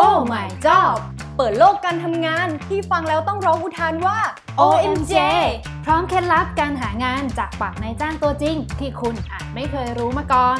Oh my job เปิดโลกการทำงานที่ฟังแล้วต้องร้องอุทานว่า OMJ พร้อมเคล็ดลับการหางานจากปากนายจ้างตัวจริง ที่คุณอาจไม่เคยรู้มาก่อน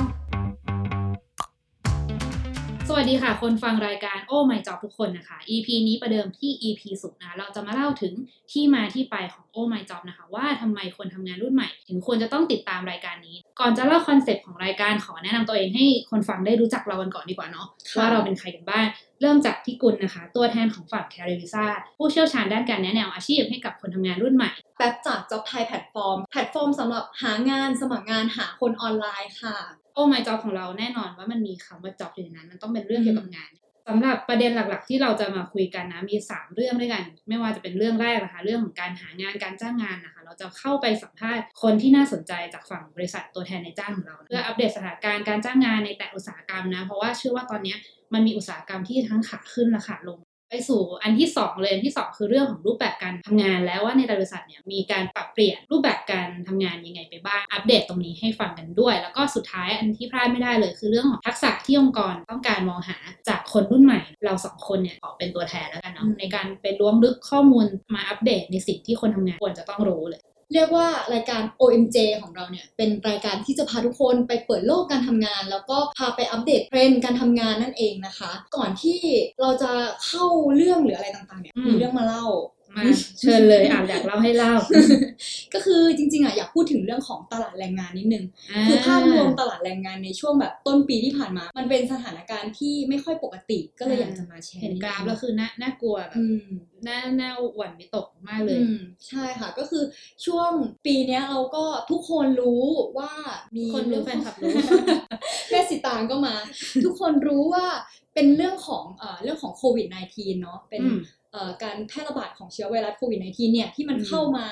สวัสดีค่ะ คนฟังรายการ Oh My Job ทุกคนนะคะ EP นี้ประเดิมที่ EP สุดนะ เราจะมาเล่าถึงที่มาที่ไปของ Oh My Job นะคะ ว่าทำไมคนทำงานรุ่นใหม่ ถึงควรจะต้องติดตามรายการนี้ ก่อนจะเล่าคอนเซปต์ของรายการขอแนะนำตัวเองให้คนฟังได้รู้จักเรากันก่อนดีกว่าเนาะค่ะว่าเราเป็นใครกันบ้าง เริ่มจากพี่กุลนะคะ ตัวแทนของฝั่ง c a r i v i s a ผู้เชี่ยวชาญด้านการแนะแนวอาชีพให้กับคนทำงานรุ่นใหม่แป๊บจาก Job Thai แพลตฟอร์มแพลตฟอร์มสำหรับหางานสมัครงานหาคนออนไลน์ค่ะโอ้ my job ของเราแน่นอนว่ามันมีคำว่า job อยู่ในนั้น มันต้องเป็นเรื่องเกี่ยวกับงาน สำหรับประเด็นหลักๆ ที่เราจะมาคุยกันนะมี 3 เรื่องด้วยกัน ไม่ว่าจะเป็นเรื่องแรกนะคะเรื่องของการหางานการจ้างงานนะคะ เราจะเข้าไปสัมภาษณ์คนที่น่าสนใจจากฝั่งบริษัทตัวแทนนายจ้างของเรา เพื่ออัปเดตสถานการณ์การจ้างงานในแต่ละอุตสาหกรรมนะเพราะว่าเชื่อว่าตอนนี้มันมีอุตสาหกรรมที่ทั้งขาขึ้นและขาลง ไปสู่อันที่ 2 เลยอันที่ 2 คือเรื่องของรูปแบบการทำงานแล้วว่าในบริษัทเนี่ยมีการปรับเปลี่ยนรูปแบบการทำงานยังไงไปบ้างอัปเดตตรงนี้ให้ฟังกันด้วย แล้วก็สุดท้ายอันที่พลาดไม่ได้เลย คือเรื่องของทักษะที่องค์กรต้องการมองหาจากคนรุ่นใหม่ เราสองคนเนี่ยขอเป็นตัวแทนแล้วกันเนาะในการไปล้วงลึกข้อมูลมาอัปเดตในสิ่งที่คนทำงานควรจะต้องรู้เลย เรียกว่ารายการ OMJ ของเราเนี่ย เป็นรายการที่จะพาทุกคนไปเปิดโลกการทำงาน แล้วก็พาไปอัปเดตเทรนด์การทำงานนั่นเองนะคะ ก่อนที่เราจะเข้าเรื่องหรืออะไรต่างๆเนี่ยอืมมีเรื่องมาเล่า มาเชิญเลยอ่านอยากเล่าให้เล่า ก็คือจริงๆอะอยากพูดถึงเรื่องของตลาดแรงงานนิดนึง คือภาพรวมตลาดแรงงานในช่วงแบบต้นปีที่ผ่านมา มันเป็นสถานการณ์ที่ไม่ค่อยปกติก็เลยอยากจะมาแชร์เห็นดงกราฟแล้วคือน่าน่ากลัวแบบอืมน่าน่าหวั่นวิตกมากเลยอืมใช่ค่ะ ก็คือช่วงปีเนี้ยเราก็ทุกคนรู้ว่ามีคนรู้แฟนคลับรู้แม่สิตางก็มา ทุกคนรู้ว่าเป็นเรื่องของเอ่อเรื่องของโควิด -19 เนาะเป็นอืมเอ่อ การแพร่ระบาดของเชื้อไวรัสโควิด -19 เนี่ยที่มันอืมเข้ามา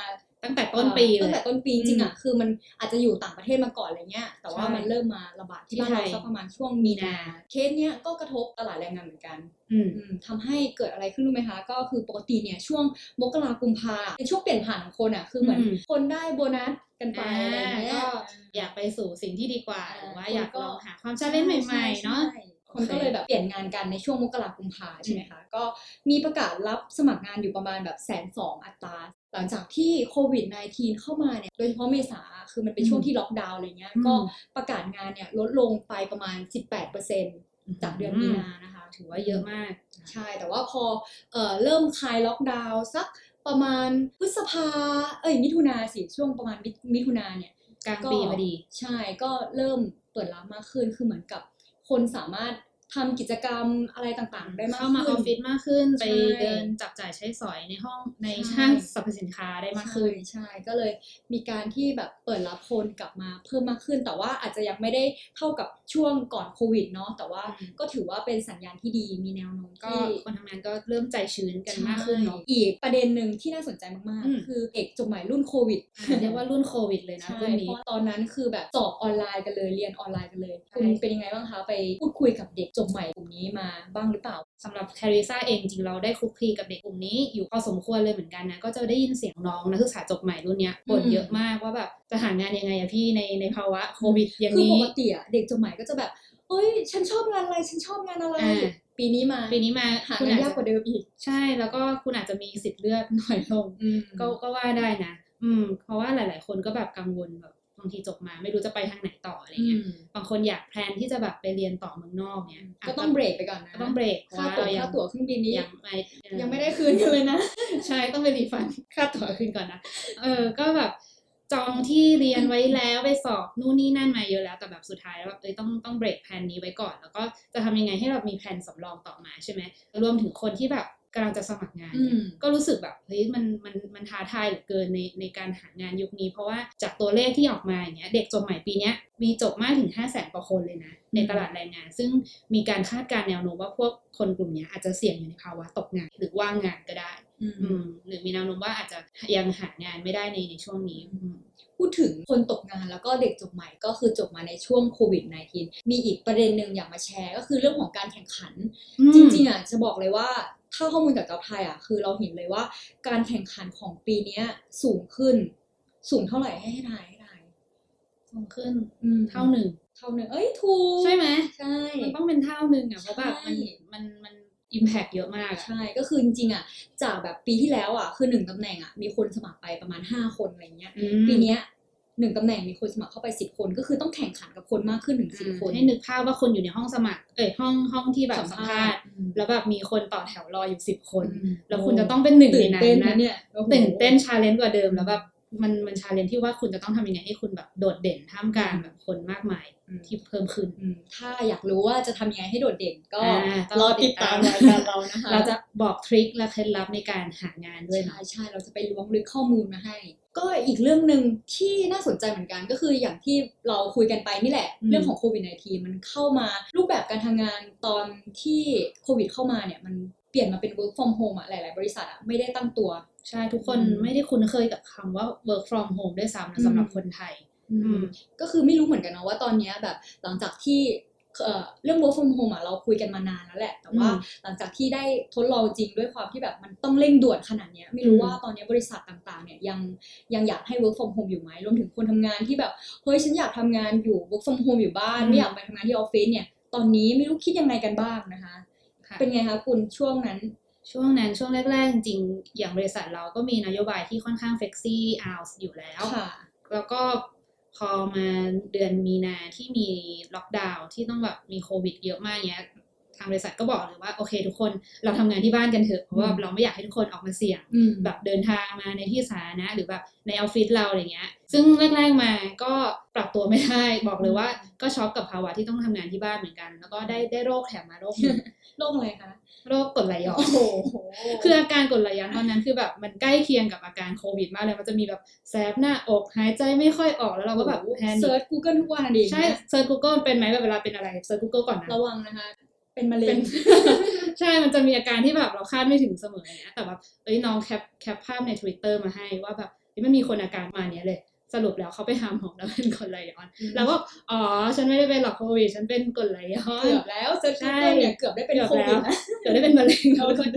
ตั้งแต่ต้นปีเอ่อเลตั้งยแต่ต้นปีจริงๆอะคือมันอาจจะอยู่ต่างประเทศมาก่อนอะไรเงี้ยแต่ว่าใช่มันเริ่มมาระบาดที่ที่บ้านเราไทยสักประมาณช่วงมีนา เคสเนี้ยก็กระทบตลาดแรงงานเหมือนกันอืมอืมทำให้เกิดอะไรขึ้นรู้ไหมคะ ก็คือปกติเนี่ยช่วงมกรากุมภาเป็นช่วงเปลี่ยนผ่านของคนอะคือเหมือนอืมคนได้โบนัสกันไปอะไรเงี้ยก็อยากไปสู่สิ่งที่ดีกว่าอ่าหรือว่าคนอยากก็ลองหาความชาเลนจ์ใหม่ๆเนาะใช่ คนก็เลยแบบเปลี่ยนงานกันในช่วงมกรากุมภาใช่ไหมคะ ก็มีประกาศรับสมัครงานอยู่ประมาณแบบแสนสองอัตรา หลังจากที่โควิด -19 เข้ามาเนี่ย โดยเฉพาะเมษาคือมันเป็นช่วงที่ล็อกดาวน์อะไรเงี้ยอืมก็ประกาศงานเนี่ยลดลงไปประมาณ 18%จากเดือนมีนานะคะ ถือว่าเยอะมาก ใช่ แต่ว่าพอเอ่อเริ่มคลายล็อกดาวน์สักประมาณพฤษภา เอ้ยมิถุนาสิ ช่วงประมาณมิมิถุนาเนี่ยกลางปีพอดี ใช่ ก็เริ่มเปิดรับมากขึ้น คือเหมือนกับ คนสามารถ ทำกิจกรรมอะไรต่างๆ ได้มากเข้ามาอขึ้อนฟฟิศมากขึ้น ไปใช่เดินจับจ่ายใช้สอยในห้องในใช่ห้างสรรพสินค้าได้มากขึ้นใช่ใช่ก็เลยมีการที่แบบเปิดรับคนกลับมาเพิ่มมากขึ้น แต่ว่าอาจจะยังไม่ได้เท่ากับช่วงก่อนโควิดเนาะแต่ว่าอืมก็ถือว่าเป็นสัญญาณที่ดีมีแนวโน้มก็ที่คนทำงานก็เริ่มใจชื้นกันมากขึ้นเนาะใช่อีกประเด็นหนึ่งที่น่าสนใจมากอืมๆคือเอกจบใหม่รุ่นโควิดอ่าเรียกว่ารุ่นโควิดเลยนะใช่รุ่นเพนี้ราะตอนนั้นคือแบบสอบออนไลน์กันเลยเรียนออนไลน์กันเลยใช่คุณเป็นยังไงบ้างคะไปพูดคุยกับเด็กจบใหม่กลุ่มนี้มาบ้างหรือเปล่าสำหรับแคริซ่าเองจริงเราได้คลุกคลีกับเด็กกลุ่มนี้อยู่พอสมควรเลยเหมือนกันนะ ก็จะได้ยินเสียงน้องนักศึกษาจบใหม่รุ่นเนี้ยบ่นอืมเยอะมากว่าแบบจะหางานยังไงอะพี่ในในภาวะโควิดอย่างคือนี้ปกติอะเด็กจบใหม่ก็จะแบบเฮ้ยฉันชอบงานอะไรฉันชอบงานอะไรอ่าปีนี้มาปีนี้มาหาคุณงานอาจยากจะกว่าเดิมอีก ใช่แล้วก็คุณอาจจะมีสิทธิ์เลือกน้อยลงก็ก็ว่าได้นะ อืม เพราะว่าหลาย ๆ คนก็แบบกังวลแบบ บางทีจบมาไม่รู้จะไปทางไหนต่ออะไรเงี้ยบางคนอยากแพลนที่จะแบบไปเรียนต่อเมืองนอกเนี่ยะก็ต้องเบรกไปก่อนนะก็ต้องเบรกค่าตั๋วเพระค่าตั๋วเครื่องบินนี้ยังไม่เอ่อยังไม่ได้คืนกันเลยนะ ใช่ต้องไปรีฟันค่าตั๋วขึ้นก่อนนะเออก็แบบจองที่เรียนไว้แล้วไปสอบนู่นนี่นั่นมาเยอะแล้วแต่แบบสุดท้ายแล้วแบบเอ้ยต้องต้องเบรกแผนนี้ไว้ก่อน แล้วก็จะทำยังไงให้เรามีแผนสำรองต่อมาใช่ไหมรวมถึงคนที่แบบ กำลังจะสมัครงานเนี่ยอืมก็รู้สึกแบบเฮ้ยมันมันมันท้าทายเหลือเกินในในการหางานยุคนี้ เพราะว่าจากตัวเลขที่ออกมาอย่างเงี้ยเด็กจบใหม่ปีเนี้ยมีจบมากถึง 5 0 0แสนกว่าคนเลยนะ ในตลาดแรงงาน ซึ่งมีการคาดการณ์แนวโน้มว่าพวกคนกลุ่มเนี้ยอาจจะเสี่ยงอยู่ในภาวะตกงานหรือว่างงานก็ได้อืมหรือมีแนวโน้มว่าอาจจะยังหางานไม่ได้ในในช่วงนี้อืมพูดถึงคนตกงานแล้วก็เด็กจบใหม่ก็คือจบมาในช่วงโควิด -19 มีอีกประเด็นหนึ่งอยากมาแชร์ ก็คือเรื่องของการแข่งขัน จริงๆอะจะบอกเลยว่า ถ้าข้อมูลจากกับไทยอะคือเราเห็นเลยว่าการแข่งขันของปีเนี้ยสูงขึ้น สูงเท่าไหร่ให้ให้ทายให้ทายสูงขึ้นอืมเท่าหนึ่งเท่าหนึ่งเอ้ยถูกใช่ไหมใช่ มันต้องเป็นเท่าหนึ่งอะเพราะแบบมันใช่มันมัน impact เยอะมากอะใช่ ก็คือจริงๆอะจากแบบปีที่แล้วอะคือหนึ่งตำแหน่งอะมีคนสมัครไปประมาณห้าคนอะไรเงี้ยอืมปีเนี้ย หนึ่งตำแหน่งมีคนสมัครเข้าไปสิบคน ก็คือต้องแข่งขันกับคนมากขึ้นถึงสิบคนให้นึกภาพว่าคนอยู่ในห้องสมัคร เอ้ยห้องห้องที่แบบสัมภาษณ์อืมแล้วแบบมีคนต่อแถวรออยู่สิบคนอืมแล้วคุณจะต้องเป็นหนึ่งในนั้นนะตื่นเต้นนะเนี่ยโอ้โหตื่นเต้น challenge กว่าเดิมแล้วแบบมันมัน challenge ที่ว่าคุณจะต้องทำยังไงให้คุณแบบโดดเด่นท่ามกลางแบบคนมากมายอืมที่เพิ่มขึ้นอืมถ้าอยากรู้ว่าจะทำยังไงให้โดดเด่นก็อ่าต้องรอติดตามติดราตามยการเรานะคะ เราจะบอกทริคและเคล็ดลับในการหางานด้วยใช่เนาะใช่เราจะไปล้วงลึกข้อมูลมาให้ ก็อีกเรื่องหนึ่งที่น่าสนใจเหมือนกันก็คืออย่างที่เราคุยกันไปนี่แหละอืมเรื่องของโควิด -19 มันเข้ามารูปแบบการทำงานตอนที่โควิด เข้ามาเนี่ยมันเปลี่ยนมาเป็น work from home อะหลาย ๆ บริษัทอะไม่ได้ตั้งตัว ใช่ทุกคนอืมไม่ได้คุ้นเคยกับคำว่า work from home ด้วยซ้ำอืนะมสำหรับคนไทยอืมก็คือไม่รู้เหมือนกันนะว่าตอนเนี้ยแบบหลังจากที่ เอ่อเรื่อง work from home อะเราคุยกันมานานแล้วแหละ แต่ว่าอืมหลังจากที่ได้ทดลองจริงด้วยความที่แบบมันต้องเร่งด่วนขนาดเนี้ยไม่รู้อืมว่าตอนเนี้ยบริษัทต่างๆเนี่ยยังยังอยากให้ work from home อยู่ไหมรวมถึงคนทำงานที่แบบเฮ้ยฉันอยากทำงานอยู่ work from home อยู่บ้านไม่อยากไปทำงานที่ออฟฟิศเนี่ยตอนนี้ไม่รู้คิดยังไงกันบ้างนะคะค่ะเป็นไงคะคุณช่วงนั้นช่วงนั้นช่วงแรก ๆ จริงๆอย่างบริษัทเราก็มีนโยบายที่ค่อนข้าง flexi hours อยู่แล้วค่ะแล้วก็ พอมาเดือนมีนาที่มีล็อกดาวน์ที่ต้องแบบมีโควิดเยอะมากเนี้ย ทางบริษัทก็บอกเลยว่าโอเค ทุกคนเราทำงานที่บ้านกันเถอะเพราะว่าอืมเราไม่อยากให้ทุกคนออกมาเสี่ยงอืมแบบเดินทางมาในที่สาธารณะหรือแบบในออฟฟิศเราอะไรเงี้ย ซึ่งแรกๆมาก็ปรับตัวไม่ได้บอกเลยว่าก็ช็อกกับภาวะที่ต้องทำงานที่บ้านเหมือนกัน แล้วก็ได้ได้โรคแถมมาโรคหนึ่งโรคอะไรคะโรคกรดไหลย้อนโอ้โหคืออาการกรดไหลย้อนตอนนั้นคือแบบมันใกล้เคียงกับอาการโควิดมากเลย มันจะมีแบบแสบหน้าอกหายใจไม่ค่อยออกแล้วเราก็แบบแพนิเซิคร์ช Google ทุกวันอะดิใช่ search Google เป็นไหมแบบเวลาเป็นอะไรเซิร์ช Google ก่อนนะระวังนะคะ เป็นมะเร็งเป็นใช่ มันจะมีอาการที่แบบเราคาดไม่ถึงเสมออย่างเงี้ยแต่แบบเอ้ยน้องแคปแคปภาพใน Twitter มาให้ว่าแบบเฮ้ยมันมีคนอาการมาเนี้ยเลย สรุปแล้วเขาไปหาหมอแล้วเป็นกรดไหลย้อนอืมแล้วก็อ๋อ ฉันไม่ได้เป็นหรอกโควิด ฉันเป็นกรดไหลย้อน เกือบแล้วเซิร์ชใช่ Google เนี่ยเกือบได้เป็นเกือบโควิดแล้วนะเดี๋ยวได้เป็นมะเร็งเอาคน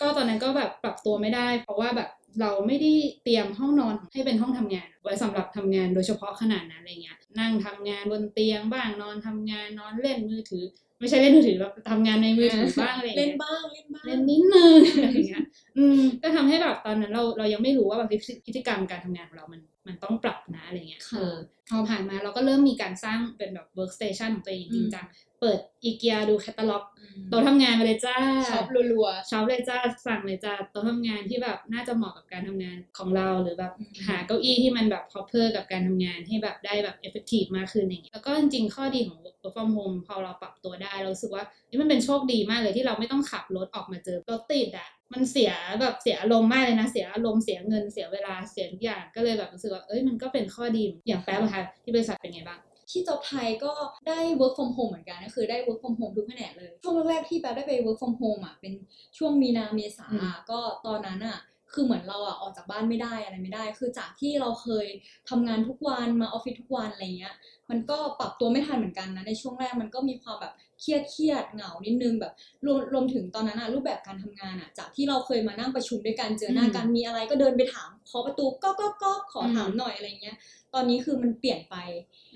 ก็ตอนนั้นก็แบบปรับตัวไม่ได้ เพราะว่าแบบ เราไม่ได้เตรียมห้องนอนให้เป็นห้องทำงาน ไว้สำหรับทำงานโดยเฉพาะขนาดนั้นอะไรเงี้ยนั่งทำงานบนเตียงบ้างนอนทำงานนอนเล่นมือถือ ไม่ใช่เล่นมือถือแบบทำงานในมือถือบ้างอะไรเล่เงี้นบ้างเล่นบ้างเล่นนิดนึงอะไรอย่างเงี้ยอืมก็ทำให้แบบตอนนั้นเราเรายังไม่รู้ว่าแบบพฤติกรรมการทำงานของเรามัน มันต้องปรับนะอะไรเงี้ยค่ะเออพอผ่านมาเราก็เริ่มมีการสร้างเป็นแบบ workstation ของตัวเองจริงจังเปิดอีเกียดูแคตตาล็อกโต๊ะทำงานมาเลยจ้าช็อปรัวช็อปเลยจ้าสั่งเลยจ้าโต๊ะทำงานที่แบบน่าจะเหมาะกับการทำงานของเราหรือแบบอืมหาเก้าอี้ที่มันแบบ proper กับการทำงานให้แบบได้แบบ effective มากขึ้นอย่างเงี้ยแล้วก็จริงๆข้อดีของ work from home พอเราปรับตัวได้ เรารู้สึกว่านี่มันเป็นโชคดีมากเลยที่เราไม่ต้องขับรถออกมาเจอรถติดอะ มันเสียแบบเสียอารมณ์มากเลยนะ เสียอารมณ์เสียเงินเสียเวลาเสียทุกอย่างก็เลยแบบรู้สึกว่าเอ้ยมันก็เป็นข้อดีอย่างแป๊บอะค่ะที่บริษัทเป็นไงบ้างๆที่จอบไทยก็ได้ work from home เหมือนกันก็คือได้ work from home ทุกแผนกเลย ช่วงแรกๆที่แป๊บได้ไป work from home อะเป็นช่วงมีนาเมษาอืมก็ตอนนั้นอะคือเหมือนเราอะออกจากบ้านไม่ได้อะไรไม่ได้ คือจากที่เราเคยทำงานทุกวันมาออฟฟิศทุกวันอะไรเงี้ยมันก็ปรับตัวไม่ทันเหมือนกันนะในช่วงแรกมันก็มีความแบบ เครียดเครียดเหงานิดนึงแบบรวมรวมถึงตอนนั้นอะรูปแบบการทำงานอะจากที่เราเคยมานั่งประชุมด้วยกันเจอหน้ากันมีอะไรก็เดินไปถามเคาะประตูก็ก็ก็ขอถามหน่อยอะไรเงี้ย ตอนนี้คือมันเปลี่ยนไป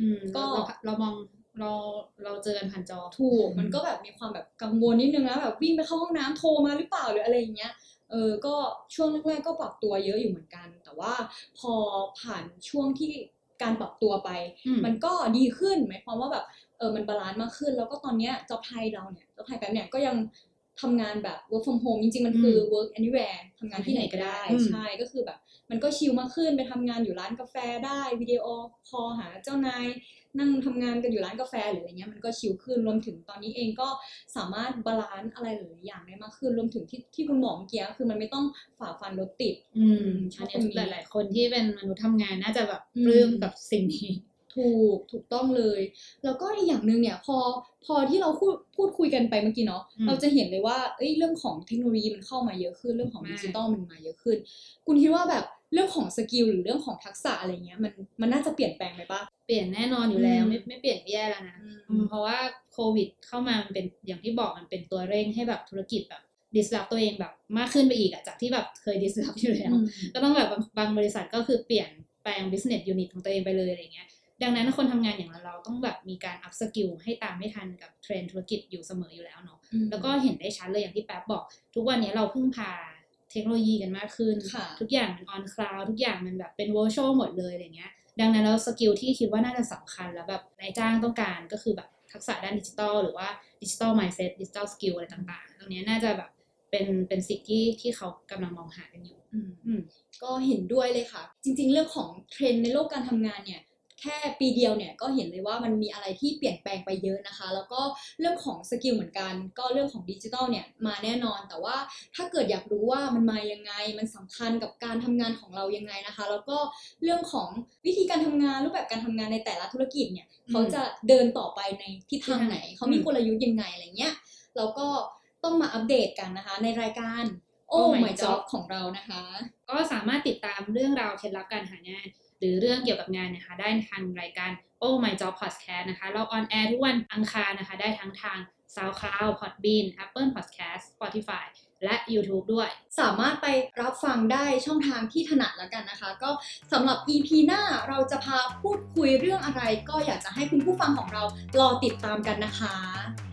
อืมก็เราเรามองเราเราเจอกันผ่านจอถูกอืมมันก็แบบมีความแบบกังวลนิดนึงนะแบบวิ่งไปเข้าห้องน้ำโทรมาหรือเปล่าหรืออะไรอย่างเงี้ยเออก็ช่วงแรกๆก็ปรับตัวเยอะอยู่เหมือนกัน แต่ว่าพอผ่านช่วงที่ การปรับตัวไปอืมมันก็ดีขึ้นหมายความว่าแบบเออมัน balance มากขึ้น แล้วก็ตอนเนี้ย JobThai เราเนี่ย JobThai แป๊บเนี่ยก็ยัง ทำงานแบบ work from home จริงๆ มันคือ work anywhere ทำงานที่ไหนก็ได้อืมใช่ก็คือแบบ มันก็ชิลมากขึ้นไปทำงานอยู่ร้านกาแฟได้วิดีโอคอลหาเจ้านายนั่งทำงานกันอยู่ร้านกาแฟหรืออะไรเงี้ยมันก็ชิลขึ้นรวมถึงตอนนี้เองก็สามารถ balance อะไรหลายๆอย่างได้มากขึ้นรวมถึงที่ที่คุณบอกเมื่อกี้คือมันไม่ต้องฝ่าฟันรถติด อืมชอบอันนี้ตรงนี้หลาย ๆ คนที่เป็นมนุษย์ทำงานน่าจะแบบอืมปลื้มกับสิ่งนี้ ถูกถูกต้องเลย แล้วก็อีกอย่างหนึ่งเนี่ยพอพอที่เราพูดพูดคุยกันไปเมื่อกี้เนาะอืมเราจะเห็นเลยว่าเอ้ยเรื่องของเทคโนโลยีมันเข้ามาเยอะขึ้นเรื่องของมากดิจิตอลมันมาเยอะขึ้น คุณคิดว่าแบบเรื่องของ skill หรือเรื่องของทักษะอะไรเงี้ยมันมันน่าจะเปลี่ยนแปลงไปปะเปลี่ยนแน่นอนอยู่แล้วอืมไม่ไม่เปลี่ยนก็แย่แล้วนะอืมอืมเพราะว่าโควิดเข้ามามันเป็นอย่างที่บอกมันเป็นตัวเร่งให้แบบธุรกิจแบบ disrupt ตัวเองแบบมากขึ้นไปอีกอะจากที่แบบเคย disrupt อยู่แล้ว ก็ต้องแบบบางบางบริษัทก็คือเปลี่ยนแปลง business unit ของตัวเองไปเลยอะไรเงี้ย ดังนั้นคนทำงานอย่างเราเราต้องแบบมีการ upskill ให้ตามไม่ทันกับเทรนด์ธุรกิจอยู่เสมออยู่แล้วเนาะแล้วก็เห็นได้ชัดเลยอย่างที่แป๊บบอก ทุกวันนี้เราพึ่งพาเทคโนโลยีกันมากขึ้นค่ะทุกอย่างมัน on cloud ทุกอย่างมันแบบเป็น virtual หมดเลยอะไรเงี้ย ดังนั้นแล้ว skill ที่คิดว่าน่าจะสำคัญแล้วแบบนายจ้างต้องการก็คือแบบทักษะด้านดิจิทัลหรือว่าดิจิทัล mindset ดิจิทัลสกิลอะไรต่างๆ ตรงเนี้ยน่าจะแบบเป็นเป็นสิ่งที่ที่เขากำลังมองหากันอยู่อืมอืมก็เห็นด้วยเลยค่ะ จริง ๆ เรื่องของเทรนด์ในโลกการทำงานเนี่ย แค่ปีเดียวเนี่ยก็เห็นเลยว่ามันมีอะไรที่เปลี่ยนแปลงไปเยอะนะคะ แล้วก็เรื่องของ skill เหมือนกัน ก็เรื่องของดิจิทัลเนี่ยมาแน่นอน แต่ว่าถ้าเกิดอยากรู้ว่ามันมายังไง มันสำคัญกับการทำงานของเรายังไงนะคะ แล้วก็เรื่องของวิธีการทำงานรูปแบบการทำงานในแต่ละธุรกิจเนี่ยอืมเขาจะเดินต่อไปในทิศทางไหนอืมเขามีกลยุทธ์ยังไงอะไรเงี้ยเราก็ต้องมาอัปเดตกันนะคะ ในรายการ Oh Oh My My Job Job ของเรานะคะ ก็สามารถติดตามเรื่องราวเคล็ดลับการหางาน หรือเรื่องเกี่ยวกับงานนะคะ ได้ทางรายการ Oh My Job Podcast นะคะ เราออนแอร์ทุกวันอังคารนะคะ ได้ทั้งทาง SoundCloud Podbean Apple Podcast Spotify และ YouTube ด้วย สามารถไปรับฟังได้ช่องทางที่ถนัดแล้วกันนะคะ ก็สำหรับ EP หน้าเราจะพาพูดคุยเรื่องอะไร ก็อยากจะให้คุณผู้ฟังของเรารอติดตามกันนะคะ